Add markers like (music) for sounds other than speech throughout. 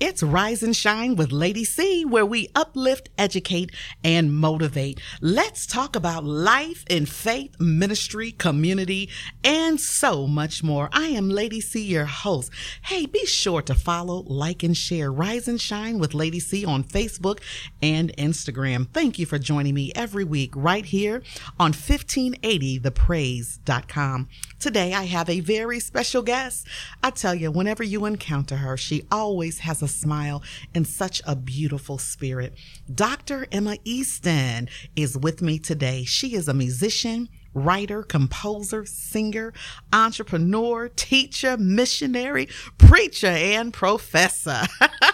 It's Rise and Shine with Lady C, where we uplift, educate, and motivate. Let's talk about life in faith, ministry, community, and so much more. I am Lady C, your host. Hey, be sure to follow, like, and share Rise and Shine with Lady C on Facebook and Instagram. Thank you for joining me every week right here on 1580thepraise.com. Today, I have a very special guest. I tell you, whenever you encounter her, she always has a smile and such a beautiful spirit. Dr. Emma Easton is with me today. She is a musician, writer, composer, singer, entrepreneur, teacher, missionary, preacher, and professor.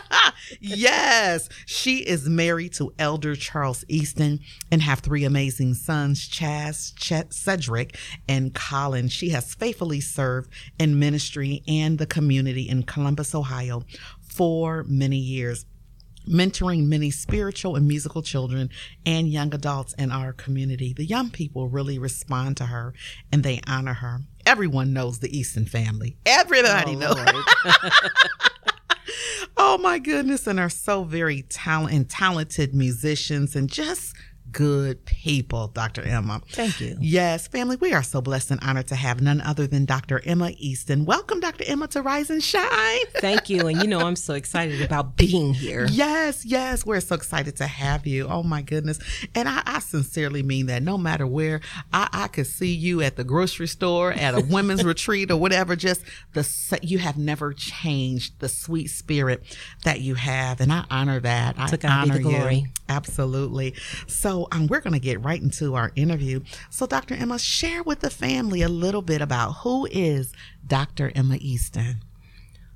(laughs) yes, she is married to Elder Charles Easton and have three amazing sons, Chaz, Chet, Cedric, and Colin. She has faithfully served in ministry and the community in Columbus, Ohio for many years mentoring many spiritual and musical children and young adults in our community. The young people really respond to her and they honor her. Everyone knows the Easton family. Everybody oh, knows. (laughs) oh my goodness, and are so very talented and talented musicians and just good people, Dr. Emma. Thank you. Yes, family, we are so blessed and honored to have none other than Dr. Emma Easton. Welcome, Dr. Emma, to Rise and Shine. (laughs) Thank you. And you know, I'm so excited about being here. Yes, yes, we're so excited to have you. Oh, my goodness. And I, I sincerely mean that no matter where, I, I could see you at the grocery store, at a (laughs) women's retreat, or whatever, just the you have never changed the sweet spirit that you have. And I honor that. I honor you. Absolutely. So, um, we're going to get right into our interview. So, Dr. Emma, share with the family a little bit about who is Dr. Emma Easton.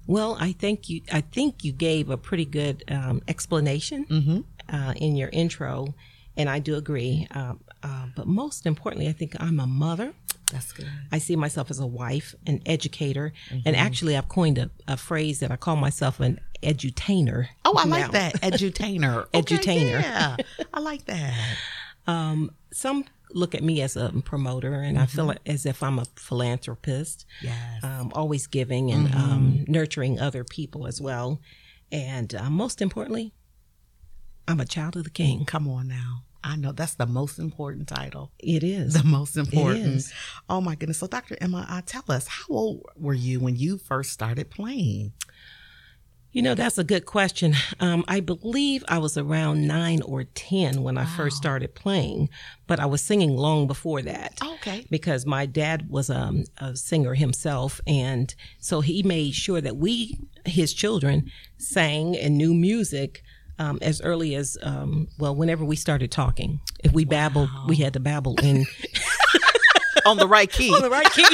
Well, I think you. I think you gave a pretty good um, explanation mm-hmm. uh, in your intro, and I do agree. Uh, uh, but most importantly, I think I'm a mother. That's good. I see myself as a wife, an educator, mm-hmm. and actually, I've coined a, a, phrase that I call myself an edutainer. Oh, I like that. (laughs) Edutainer. okay, edutainer. Yeah. I like that. (laughs) Um, some look at me as a promoter and mm-hmm. I feel mm-hmm. as if I'm a philanthropist. Yes. Um, always giving and mm-hmm. um, nurturing other people as well. And uh, most importantly, I'm a child of the king. Come on now. I know that's the most important title. It is. The most important. Oh my goodness. So, Dr. Emma, uh, tell us, how old were you when you first started playing? You know, that's a good question. Um, I believe I was around nine or 10 when I first started playing, but I was singing long before that. Oh, okay. Because my dad was um, a singer himself. And so he made sure that we, his children, sang and knew music. Um, as early as um, well, whenever we started talking, if we wow. babbled, we had to babble in (laughs) on the right key. (laughs) on the right key.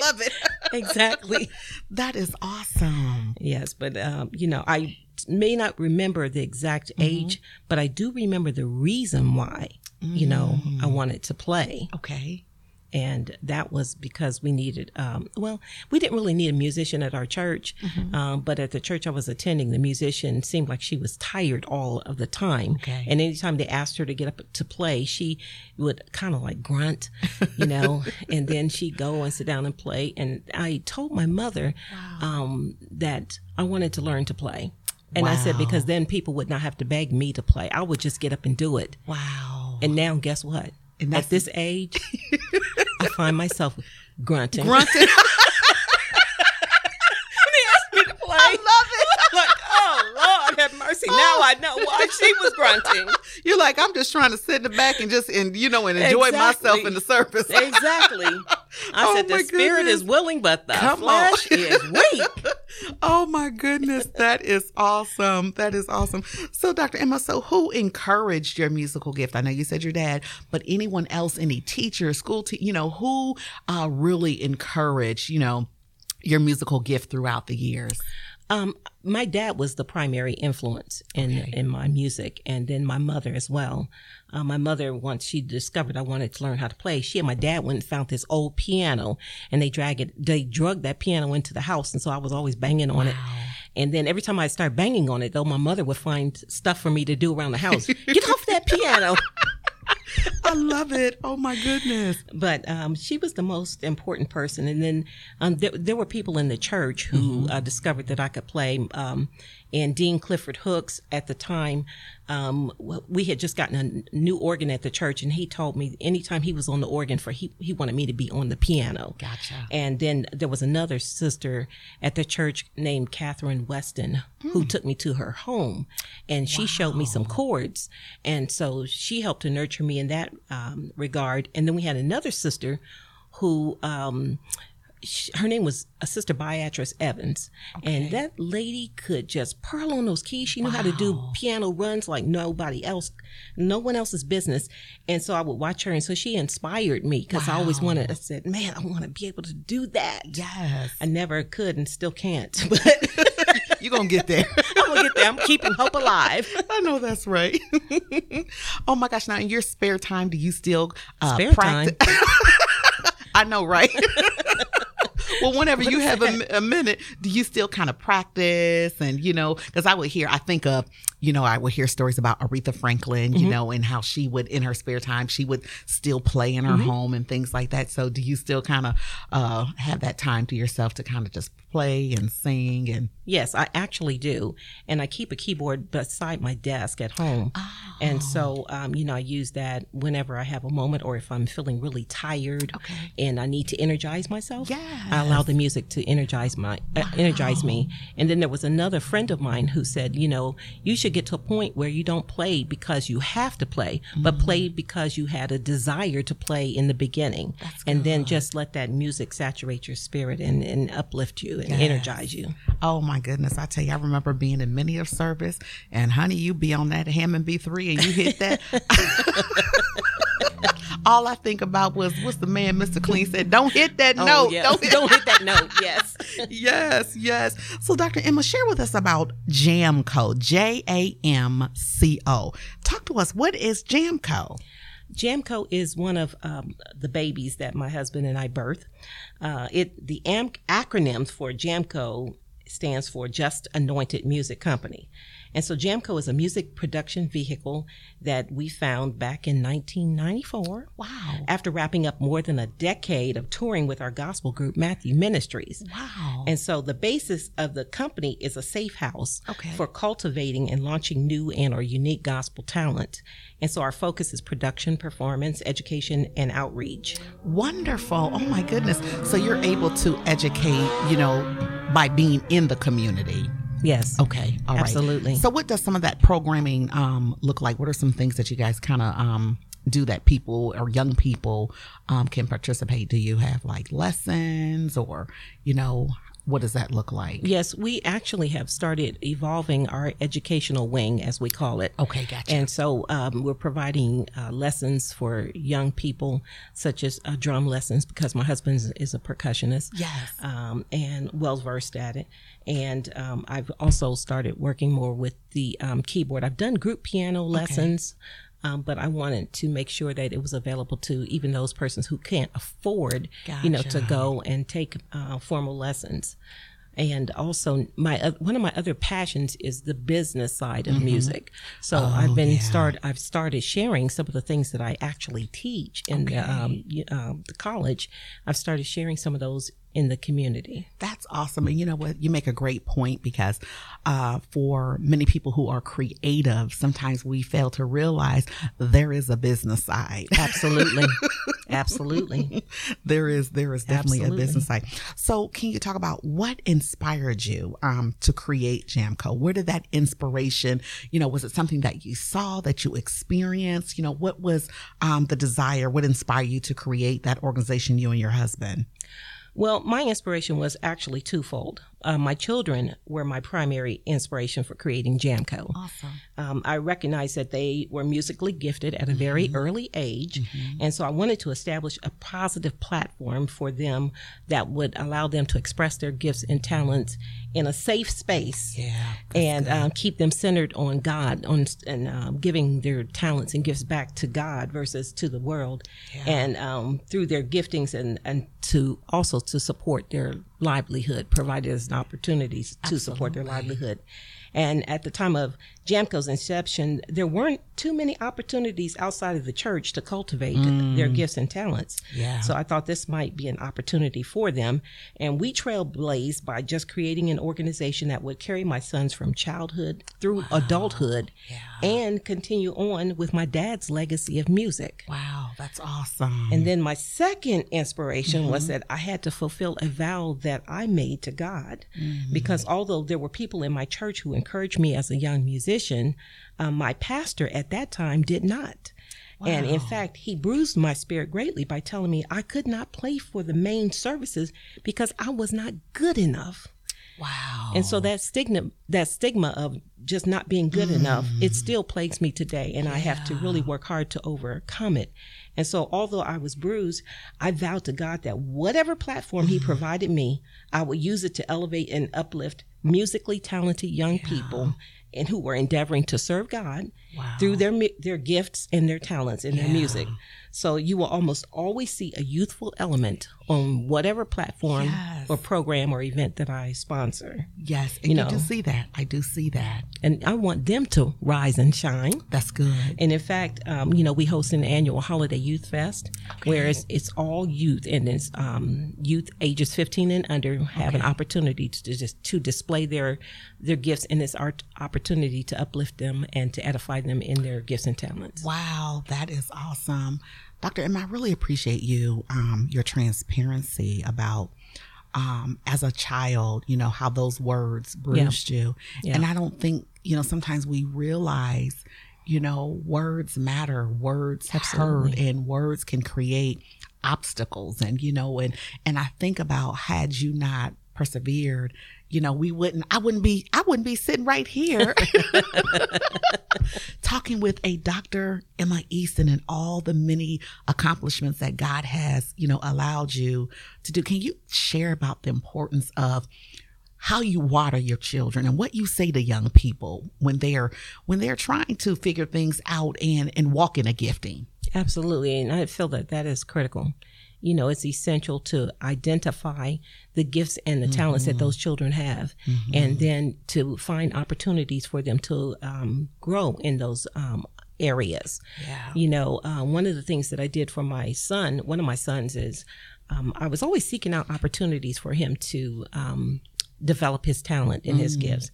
Love it. (laughs) exactly. That is awesome. Yes, but um, you know, I may not remember the exact mm-hmm. age, but I do remember the reason why. Mm. You know, I mm. wanted to play. Okay and that was because we needed um, well we didn't really need a musician at our church mm-hmm. um, but at the church i was attending the musician seemed like she was tired all of the time okay. and anytime they asked her to get up to play she would kind of like grunt you know (laughs) and then she'd go and sit down and play and i told my mother wow. um, that i wanted to learn to play and wow. I said, because then people would not have to beg me to play. I would just get up and do it. Wow. And now, guess what? And at this age, I (laughs) find myself grunting. Grunting. when he asked me to play, I love it. like, oh Lord, have mercy. Oh. Now I know why she was grunting. You're like, I'm just trying to sit in the back and just and you know and enjoy exactly. myself in the service. exactly. (laughs) I oh said the spirit is willing, but the Come flesh on. is weak. (laughs) oh my goodness, that is awesome. That is awesome. So, Dr. Emma, so who encouraged your musical gift? I know you said your dad, but anyone else, any teacher, school, te- you know, who uh, really encouraged, you know, your musical gift throughout the years? Um, my dad was the primary influence in okay. in my music, and then my mother as well. Uh, my mother, once she discovered I wanted to learn how to play, she and my dad went and found this old piano, and they drag it. They drug that piano into the house, and so I was always banging on wow. it. And then every time I start banging on it, though, my mother would find stuff for me to do around the house. Get off that piano. (laughs) I love it. Oh my goodness. But um, she was the most important person. And then um, there, there, were people in the church who mm-hmm. uh, discovered that I could play. Um, and Dean Clifford Hooks at the time, um, we had just gotten a new organ at the church, and he told me anytime he was on the organ for he he wanted me to be on the piano. Gotcha. And then there was another sister at the church named Catherine Weston hmm. who took me to her home, and she wow. showed me some chords, and so she helped to nurture me in that um, regard. And then we had another sister who um, she, her name was a Sister Beatrice Evans, okay. and that lady could just pearl on those keys. She knew wow. how to do piano runs like nobody else, no one else's business. And so I would watch her, and so she inspired me because wow. I always wanted. I said, "Man, I want to be able to do that." Yes, I never could, and still can't. (laughs) But (laughs) you're gonna get there. (laughs) I'm gonna get there. I'm keeping hope alive. I know that's right. oh my gosh! Now, in your spare time, do you still uh, spare practice? time? I know, right? Well, whenever you have a, a, minute, do you still kind of practice? And, you know, because I would hear, I think of, you know, I would hear stories about Aretha Franklin, you mm-hmm. know, and how she would, in her spare time, she would still play in her mm-hmm. home and things like that. So do you still kind of uh, have that time to yourself to kind of just play and sing and yes i actually do and i keep a keyboard beside my desk at home oh. and so um, you know i use that whenever i have a moment or if i'm feeling really tired okay. and i need to energize myself yes. i allow the music to energize my uh, energize me and then there was another friend of mine who said you know you should get to a point where you don't play because you have to play mm-hmm. but play because you had a desire to play in the beginning That's and good. then just let that music saturate your spirit and, and uplift you and yes. energize you. Oh my goodness. I tell you, I remember being in many of service and honey, you be on that Hammond B3 and you hit that. (laughs) All I think about was what's the man Mr. Clean said, don't hit that oh, note. Yes. Don't, hit- don't hit that note. Yes. (laughs) yes, yes. So Dr. Emma, share with us about Jamco, J A M C O. Talk to us. What is Jamco? Jamco is one of um, the babies that my husband and I birthed. Uh, it the am- acronyms for Jamco stands for Just Anointed Music Company. And so Jamco is a music production vehicle that we found back in 1994. Wow. After wrapping up more than a decade of touring with our gospel group, Matthew Ministries. Wow. And so the basis of the company is a safe house okay. for cultivating and launching new and or unique gospel talent. And so our focus is production, performance, education, and outreach. Wonderful. Oh my goodness. So you're able to educate, you know, by being in the community. Yes. Okay. All Absolutely. Right. So, what does some of that programming um, look like? What are some things that you guys kind of um, do that people or young people um, can participate? Do you have like lessons or, you know, what does that look like? Yes, we actually have started evolving our educational wing, as we call it. Okay, gotcha. And so um, we're providing uh, lessons for young people, such as uh, drum lessons, because my husband is a percussionist. Yes. Um, and well versed at it. And um, I've also started working more with the um, keyboard. I've done group piano lessons. Okay. Um, but I wanted to make sure that it was available to even those persons who can't afford, gotcha. you know, to go and take uh, formal lessons. And also, my uh, one of my other passions is the business side of mm-hmm. music. So oh, I've been yeah. start I've started sharing some of the things that I actually teach in okay. the, um, uh, the college. I've started sharing some of those in the community. That's awesome. And you know what? You make a great point because uh, for many people who are creative, sometimes we fail to realize there is a business side. Absolutely. (laughs) Absolutely. there is there is definitely Absolutely. a business side. So can you talk about what inspired you um, to create Jamco? Where did that inspiration, you know, was it something that you saw, that you experienced? You know, what was um, the desire? What inspired you to create that organization, you and your husband? Well, my inspiration was actually twofold. Uh, my children were my primary inspiration for creating Jamco. Awesome. Um, I recognized that they were musically gifted at a very mm-hmm. early age, mm-hmm. and so I wanted to establish a positive platform for them that would allow them to express their gifts and talents in a safe space, yeah, and um, keep them centered on God, on and um, giving their talents and gifts back to God versus to the world, yeah. and um, through their giftings and and to also to support their livelihood, provided as an opportunity to support their livelihood. And at the time of Jamco's inception, there weren't too many opportunities outside of the church to cultivate mm. their gifts and talents. Yeah. So I thought this might be an opportunity for them. And we trailblazed by just creating an organization that would carry my sons from childhood through wow. adulthood yeah. and continue on with my dad's legacy of music. Wow, that's awesome. And then my second inspiration mm-hmm. was that I had to fulfill a vow that I made to God mm-hmm. because although there were people in my church who encouraged me as a young musician, um, my pastor at that time did not. Wow. And in fact, he bruised my spirit greatly by telling me I could not play for the main services because I was not good enough. Wow. And so that stigma that stigma of just not being good mm. enough, it still plagues me today and yeah. I have to really work hard to overcome it. And so although I was bruised, I vowed to God that whatever platform mm. he provided me, I would use it to elevate and uplift musically talented young yeah. people and who were endeavoring to serve God wow. through their their gifts and their talents and yeah. their music. So you will almost always see a youthful element on whatever platform yes. or program or event that I sponsor. Yes, and you, know, do see that. I do see that, and I want them to rise and shine. That's good. And in fact, um, you know, we host an annual holiday youth fest okay. where it's, it's, all youth, and it's um, youth ages 15 and under have okay. an opportunity to just to display their their gifts, and it's our opportunity to uplift them and to edify them in their gifts and talents. Wow, that is awesome. Dr. Emma, I really appreciate you, um, your transparency about um, as a child, you know, how those words bruised yeah. you. Yeah. And I don't think, you know, sometimes we realize, you know, words matter, words Absolutely. hurt, and words can create obstacles. And, you know, and, and I think about had you not persevered, you know, we wouldn't, I wouldn't be, I wouldn't be sitting right here (laughs) talking with a Dr. Emma Easton and all the many accomplishments that God has, you know, allowed you to do. Can you share about the importance of how you water your children and what you say to young people when they're when they're trying to figure things out and and walk in a gifting absolutely and i feel that that is critical you know, it's essential to identify the gifts and the mm-hmm. talents that those children have, mm-hmm. and then to find opportunities for them to um, grow in those um, areas. Yeah. You know, uh, one of the things that I did for my son, one of my sons, is um, I was always seeking out opportunities for him to um, develop his talent and mm. his gifts,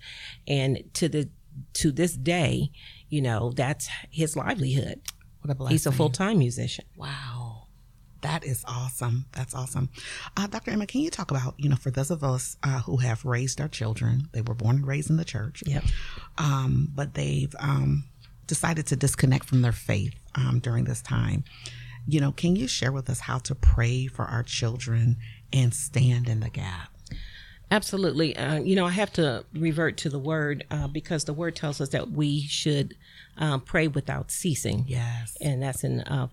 and to the to this day, you know, that's his livelihood. What a blessing. He's a full time musician. Wow. That is awesome. That's awesome. Uh, Dr. Emma, can you talk about, you know, for those of us uh, who have raised our children, they were born and raised in the church, yep. um, but they've um, decided to disconnect from their faith um, during this time. You know, can you share with us how to pray for our children and stand in the gap? Absolutely. Uh, you know, I have to revert to the word uh, because the word tells us that we should um, pray without ceasing. Yes. And that's in uh,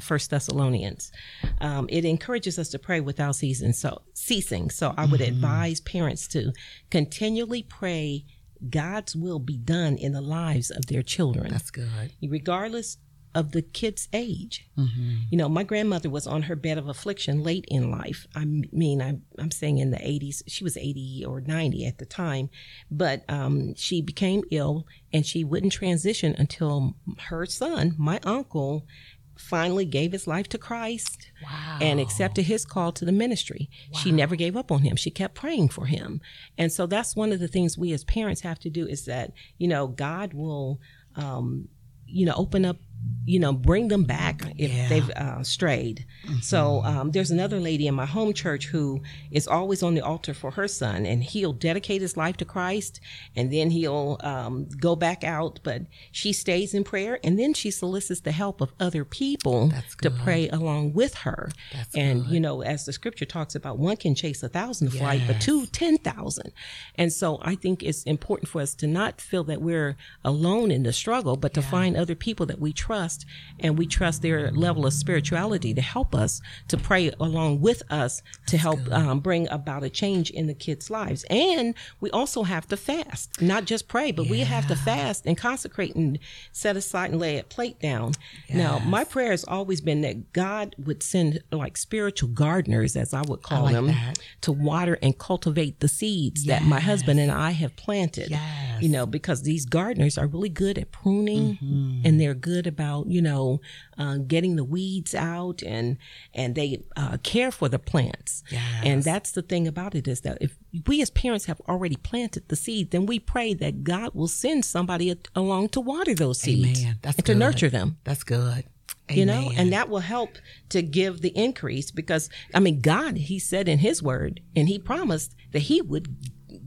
First Thessalonians. Um, it encourages us to pray without ceasing. So ceasing. So I would mm-hmm. advise parents to continually pray God's will be done in the lives of their children. That's good. Regardless of the kid's age. Mm-hmm. You know, my grandmother was on her bed of affliction late in life. I mean, I'm, I'm saying in the 80s. She was 80 or 90 at the time, but um, she became ill and she wouldn't transition until her son, my uncle, finally gave his life to Christ wow. and accepted his call to the ministry. Wow. She never gave up on him. She kept praying for him. And so that's one of the things we as parents have to do is that, you know, God will, um, you know, open up you know, bring them back if yeah. they've uh, strayed. Mm-hmm. So um, there's another lady in my home church who is always on the altar for her son, and he'll dedicate his life to Christ, and then he'll um, go back out. But she stays in prayer, and then she solicits the help of other people to pray along with her. That's and good. you know, as the scripture talks about, one can chase a thousand yes. flight, but two ten thousand. And so I think it's important for us to not feel that we're alone in the struggle, but to yeah. find other people that we trust trust and we trust their level of spirituality to help us to pray along with us to help um, bring about a change in the kids' lives. And we also have to fast, not just pray, but yeah. we have to fast and consecrate and set aside and lay a plate down. Yes. Now, my prayer has always been that God would send like spiritual gardeners, as I would call like them, that. to water and cultivate the seeds yes. that my husband and I have planted. Yes. You know, because these gardeners are really good at pruning mm-hmm. and they're good about, you know, uh, getting the weeds out and and they uh, care for the plants. Yes. And that's the thing about it is that if we as parents have already planted the seed, then we pray that God will send somebody along to water those seeds Amen. That's and good. to nurture them. That's good. Amen. You know, and that will help to give the increase because I mean God, He said in His Word, and He promised that He would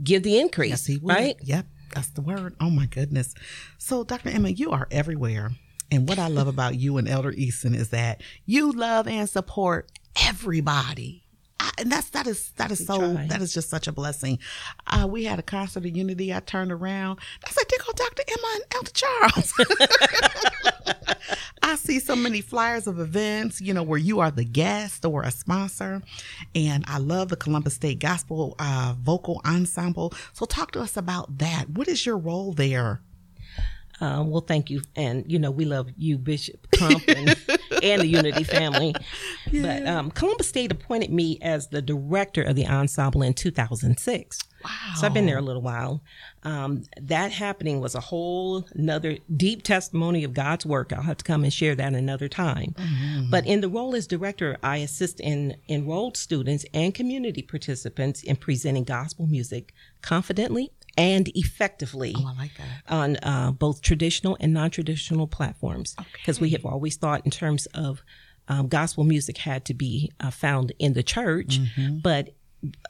give the increase. Yes, He would. Right? Yep, that's the word. Oh my goodness. So, Dr. Emma, you are everywhere. And what I love about you and Elder Easton is that you love and support everybody. I, and that's that is that is so try. that is just such a blessing. Uh, we had a concert of Unity. I turned around. I said, "There go Dr. Emma and Elder Charles." (laughs) I see so many flyers of events, you know, where you are the guest or a sponsor, and I love the Columbus State Gospel uh, Vocal Ensemble. So, talk to us about that. What is your role there? Uh, well, thank you, and you know we love you, Bishop Crump, and, (laughs) and the Unity family. Yeah. But um, Columbus State appointed me as the director of the ensemble in 2006. Wow! So I've been there a little while. Um, that happening was a whole another deep testimony of God's work. I'll have to come and share that another time. Mm-hmm. But in the role as director, I assist in enrolled students and community participants in presenting gospel music confidently and effectively oh, like on uh, both traditional and non-traditional platforms because okay. we have always thought in terms of um, gospel music had to be uh, found in the church mm-hmm. but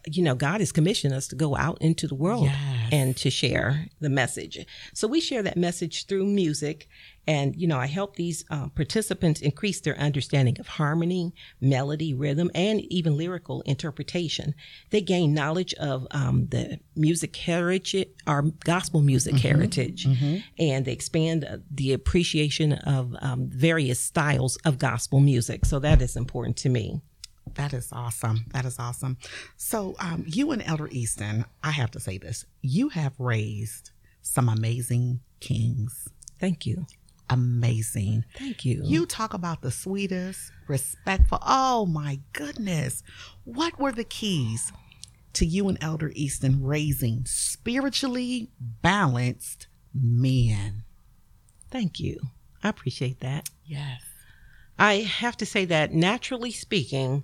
you know, God has commissioned us to go out into the world yes. and to share the message. So we share that message through music. And, you know, I help these uh, participants increase their understanding of harmony, melody, rhythm, and even lyrical interpretation. They gain knowledge of um, the music heritage, our gospel music mm-hmm. heritage, mm-hmm. and they expand uh, the appreciation of um, various styles of gospel music. So that is important to me. That is awesome. That is awesome. So, um, you and Elder Easton, I have to say this: you have raised some amazing kings. Thank you. Amazing. Thank you. You talk about the sweetest, respectful. Oh my goodness. What were the keys to you and Elder Easton raising spiritually balanced men? Thank you. I appreciate that. Yes. I have to say that naturally speaking,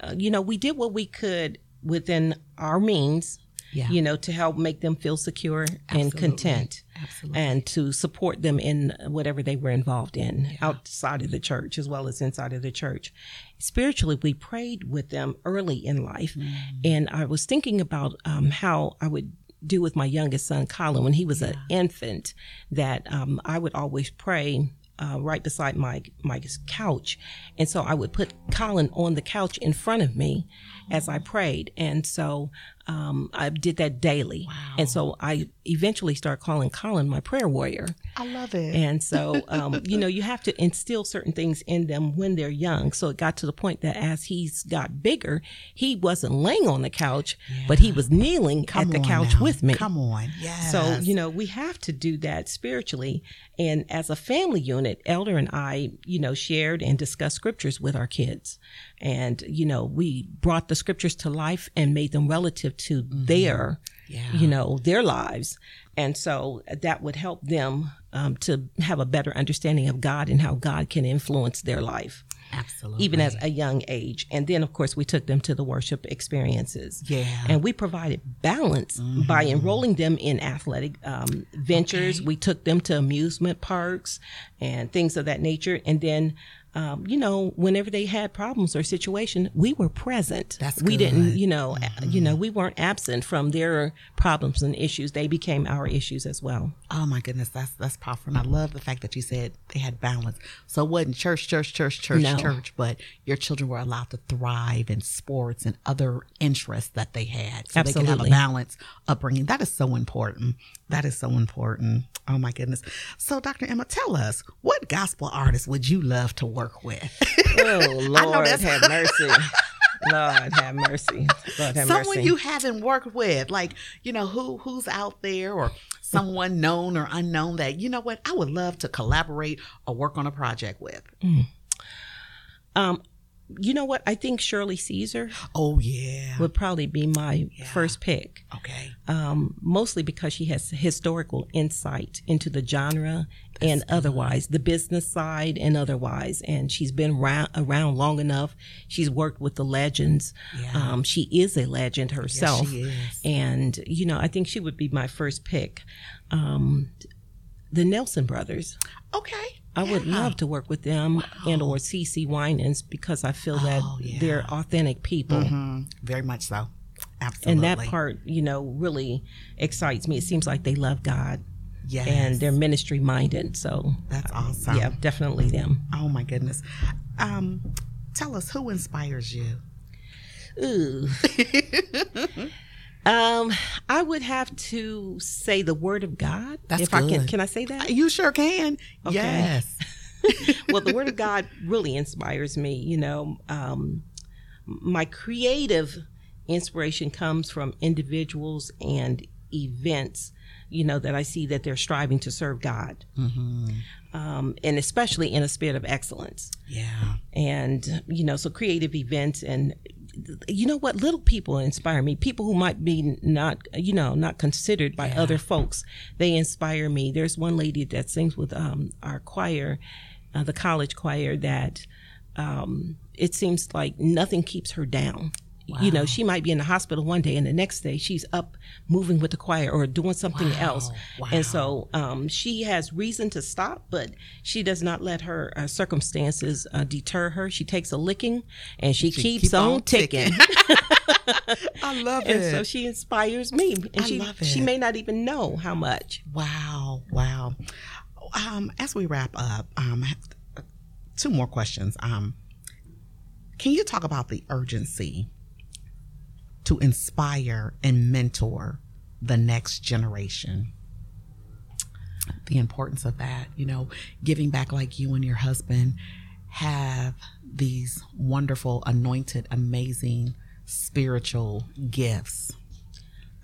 uh, you know, we did what we could within our means, yeah. you know, to help make them feel secure Absolutely. and content. Absolutely. And to support them in whatever they were involved in yeah. outside of the church as well as inside of the church. Spiritually, we prayed with them early in life. Mm. And I was thinking about um, how I would do with my youngest son, Colin, when he was yeah. an infant, that um, I would always pray uh, right beside my my couch, and so I would put Colin on the couch in front of me as I prayed, and so um, I did that daily. Wow. And so I eventually started calling Colin my prayer warrior. I love it. And so, (laughs) um, you know, you have to instill certain things in them when they're young. So it got to the point that as he's got bigger, he wasn't laying on the couch, yeah. but he was kneeling Come at the couch now. with me. Come on. Yes. So, you know, we have to do that spiritually. And as a family unit, Elder and I, you know, shared and discussed scriptures with our kids. And, you know, we brought the scriptures to life and made them relative to mm-hmm. their, yeah. you know, their lives. And so that would help them um, to have a better understanding of God and how God can influence their life. Absolutely. Even as a young age. And then, of course, we took them to the worship experiences. Yeah. And we provided balance mm-hmm. by enrolling them in athletic um, ventures. Okay. We took them to amusement parks and things of that nature. And then um, you know, whenever they had problems or situation, we were present. That's we didn't, you know, mm-hmm. you know, we weren't absent from their problems and issues. They became our issues as well. Oh my goodness, that's that's powerful. And I love the fact that you said they had balance. So it wasn't church, church, church, church, no. church, but your children were allowed to thrive in sports and other interests that they had, so Absolutely. they could have a balance upbringing. That is so important. That is so important. Oh my goodness. So, Dr. Emma, tell us what gospel artist would you love to work with? (laughs) Oh Lord, have mercy. (laughs) Lord have mercy. Lord have Someone mercy. you haven't worked with, like you know who who's out there, or someone known or unknown that you know what I would love to collaborate or work on a project with. um, you know what? I think Shirley Caesar Oh yeah. would probably be my first pick. Okay. um, mostly because she has historical insight into the genre and otherwise, the business side and otherwise. And she's been round, around long enough. She's worked with the legends. Yeah. Um, she is a legend herself. she is. And, you know, I think she would be my first pick. Um, the Nelson brothers. Okay. I would Yeah. love to work with them and or CeCe Winans because I feel that Oh, yeah. they're authentic people. Mhm. Very much so. Absolutely. And that part, you know, really excites me. It seems like they love God yes. and they're ministry minded. So, that's awesome. yeah, definitely them. Oh my goodness. Um, tell us who inspires you. Ooh. (laughs) um, I would have to say the Word of God. That's if I can, good. can I say that? You sure can. Okay. Yes. (laughs) well, the Word of God really inspires me. You know, um, my creative inspiration comes from individuals and events. You know that I see that they're striving to serve God, hmm um, and especially in a spirit of excellence. Yeah. and you know so creative events and you know what? Little people inspire me. People who might be not you know not considered by Yeah. other folks they inspire me. There's one lady that sings with um, our choir uh, the college choir that um, it seems like nothing keeps her down you know she might be in the hospital one day and the next day she's up moving with the choir or doing something Wow. else Wow. and so um, she has reason to stop but she does not let her uh, circumstances uh, deter her she takes a licking and she, keeps keep on, on ticking, (laughs) (laughs) I love and it. so she inspires me and I she love she may not even know how much Wow, wow. Um, as we wrap up, um, two more questions. Um, can you talk about the urgency to inspire and mentor the next generation? The importance of that, you know, giving back like you and your husband have these wonderful, anointed, amazing spiritual gifts.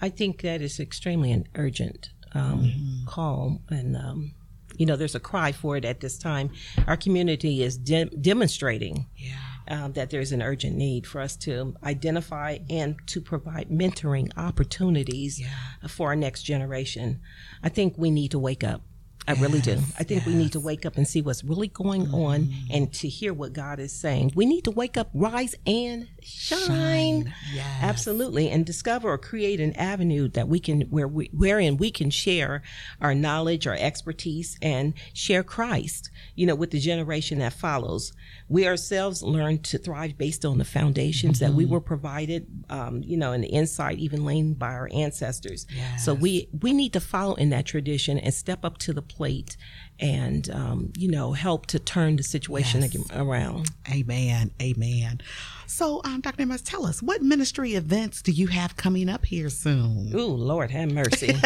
I think that is extremely an urgent um, call, and um, you know, there's a cry for it at this time. Our community is de- demonstrating Yeah. Um, that there's an urgent need for us to identify and to provide mentoring opportunities Yeah. for our next generation. I think we need to wake up. I really do. I think we need to wake up and see what's really going on and to hear what God is saying. We need to wake up, rise, and shine. Shine. Yes. Absolutely, and discover or create an avenue that we can where we wherein we can share our knowledge, our expertise, and share Christ. You know, with the generation that follows. We ourselves learn to thrive based on the foundations that we were provided. Um, you know, and the insight even laid by our ancestors. So we we need to follow in that tradition and step up to the plate, and um, you know, help to turn the situation Yes. around. Amen. Amen. So, um, Dr. Amos, tell us what ministry events do you have coming up here soon? Ooh, Lord have mercy. (laughs)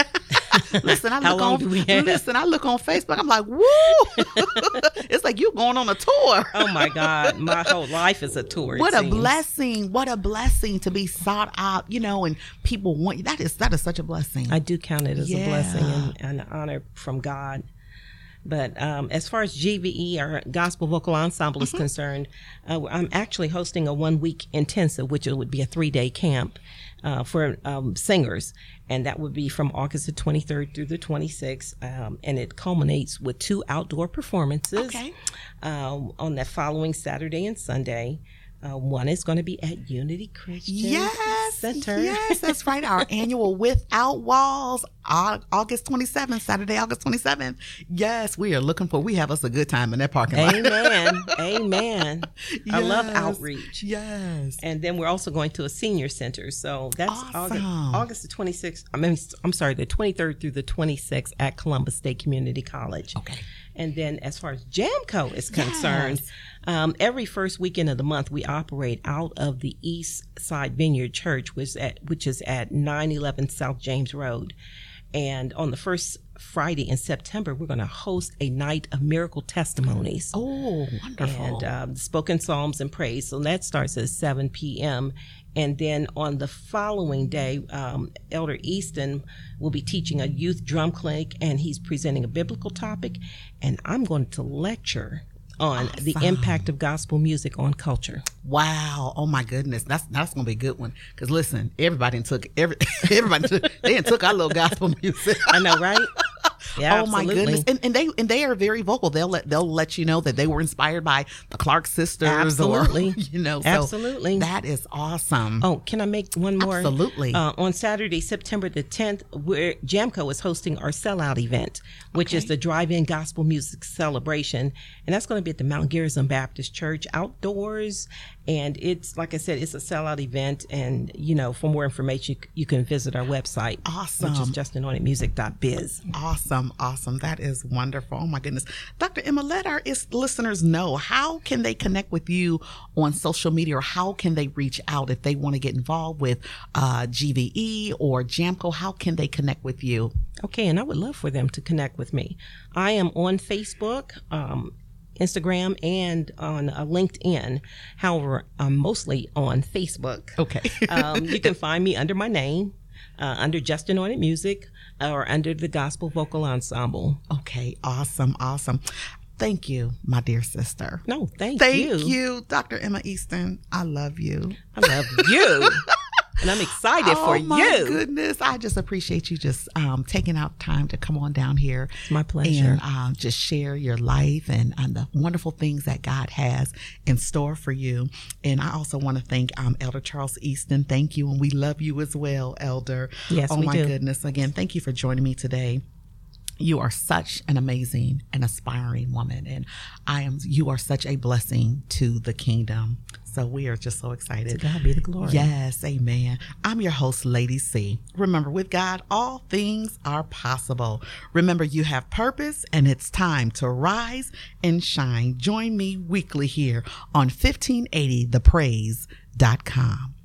(laughs) Listen, I look on listen. I look on Facebook. I'm like, woo! (laughs) it's like you going on a tour. Oh my God, my whole life is a tour. what a seems. blessing! What a blessing to be sought out. You know, and people want you. That is that is such a blessing. I do count it as a blessing and an honor from God. But um, as far as GVE, our Gospel Vocal Ensemble, is concerned, uh, I'm actually hosting a one week intensive, which would be a three day camp uh, for um, singers. And that would be from August the 23rd through the 26th. Um, and it culminates with two outdoor performances Okay. um, on that following Saturday and Sunday. Uh, one is going to be at Unity Christian Yes, Center. yes, that's right. Our (laughs) annual Without Walls, August 27th, Saturday, August 27th. Yes, we are looking for. We have us a good time in that parking lot. Amen. (laughs) Amen. I love outreach. Yes. And then we're also going to a senior center. So that's August, August the 26th. I mean, I'm sorry, the 23rd through the 26th at Columbus State Community College. Okay. And then as far as Jamco is concerned, Yes. Um, every first weekend of the month, we operate out of the East Side Vineyard Church, which is at, which is at 911 South James Road. And on the first Friday in September, we're going to host a night of miracle testimonies. Oh, wonderful. And um, spoken psalms and praise. So that starts at 7 p.m. And then on the following day, um, Elder Easton will be teaching a youth drum clinic and he's presenting a biblical topic. And I'm going to lecture on awesome. the impact of gospel music on culture. Wow! Oh my goodness, that's that's gonna be a good one. Cause listen, everybody took every (laughs) everybody took, they took our little gospel (laughs) music. I know, right? (laughs) Yeah, oh absolutely. my goodness. And, and they and they are very vocal. They'll let they'll let you know that they were inspired by the Clark sisters. Absolutely. Or, (laughs) you know, so absolutely. That is awesome. Oh, can I make one more? Absolutely. Uh, on Saturday, September the 10th, where Jamco is hosting our sellout event, which okay. is the drive-in gospel music celebration, and that's going to be at the Mount Gerizim Baptist Church outdoors. And it's like I said, it's a sellout event. And you know, for more information, you, you can visit our website. Awesome. Which is justanointedmusic.biz. Awesome, awesome. That is wonderful. Oh my goodness, Dr. Emma, let our listeners know how can they connect with you on social media, or how can they reach out if they want to get involved with uh, GVE or Jamco? How can they connect with you? Okay, and I would love for them to connect with me. I am on Facebook. Um, Instagram and on uh, LinkedIn. However, I'm mostly on Facebook. Okay. (laughs) um, you can find me under my name, uh, under Just Anointed Music, or under the Gospel Vocal Ensemble. Okay, awesome, awesome. Thank you, my dear sister. No, thank, thank you. Thank you, Dr. Emma Easton. I love you. I love you. (laughs) and I'm excited oh, for my you. Goodness, I just appreciate you just um, taking out time to come on down here. It's my pleasure. And um, just share your life and, and the wonderful things that God has in store for you. And I also want to thank um, Elder Charles Easton. Thank you, and we love you as well, Elder. Yes, oh we my do. goodness! Again, thank you for joining me today you are such an amazing and aspiring woman and i am you are such a blessing to the kingdom so we are just so excited. To God be the glory. Yes, amen. I'm your host, Lady C. Remember, with God, all things are possible. Remember, you have purpose and it's time to rise and shine. Join me weekly here on 1580thepraise.com.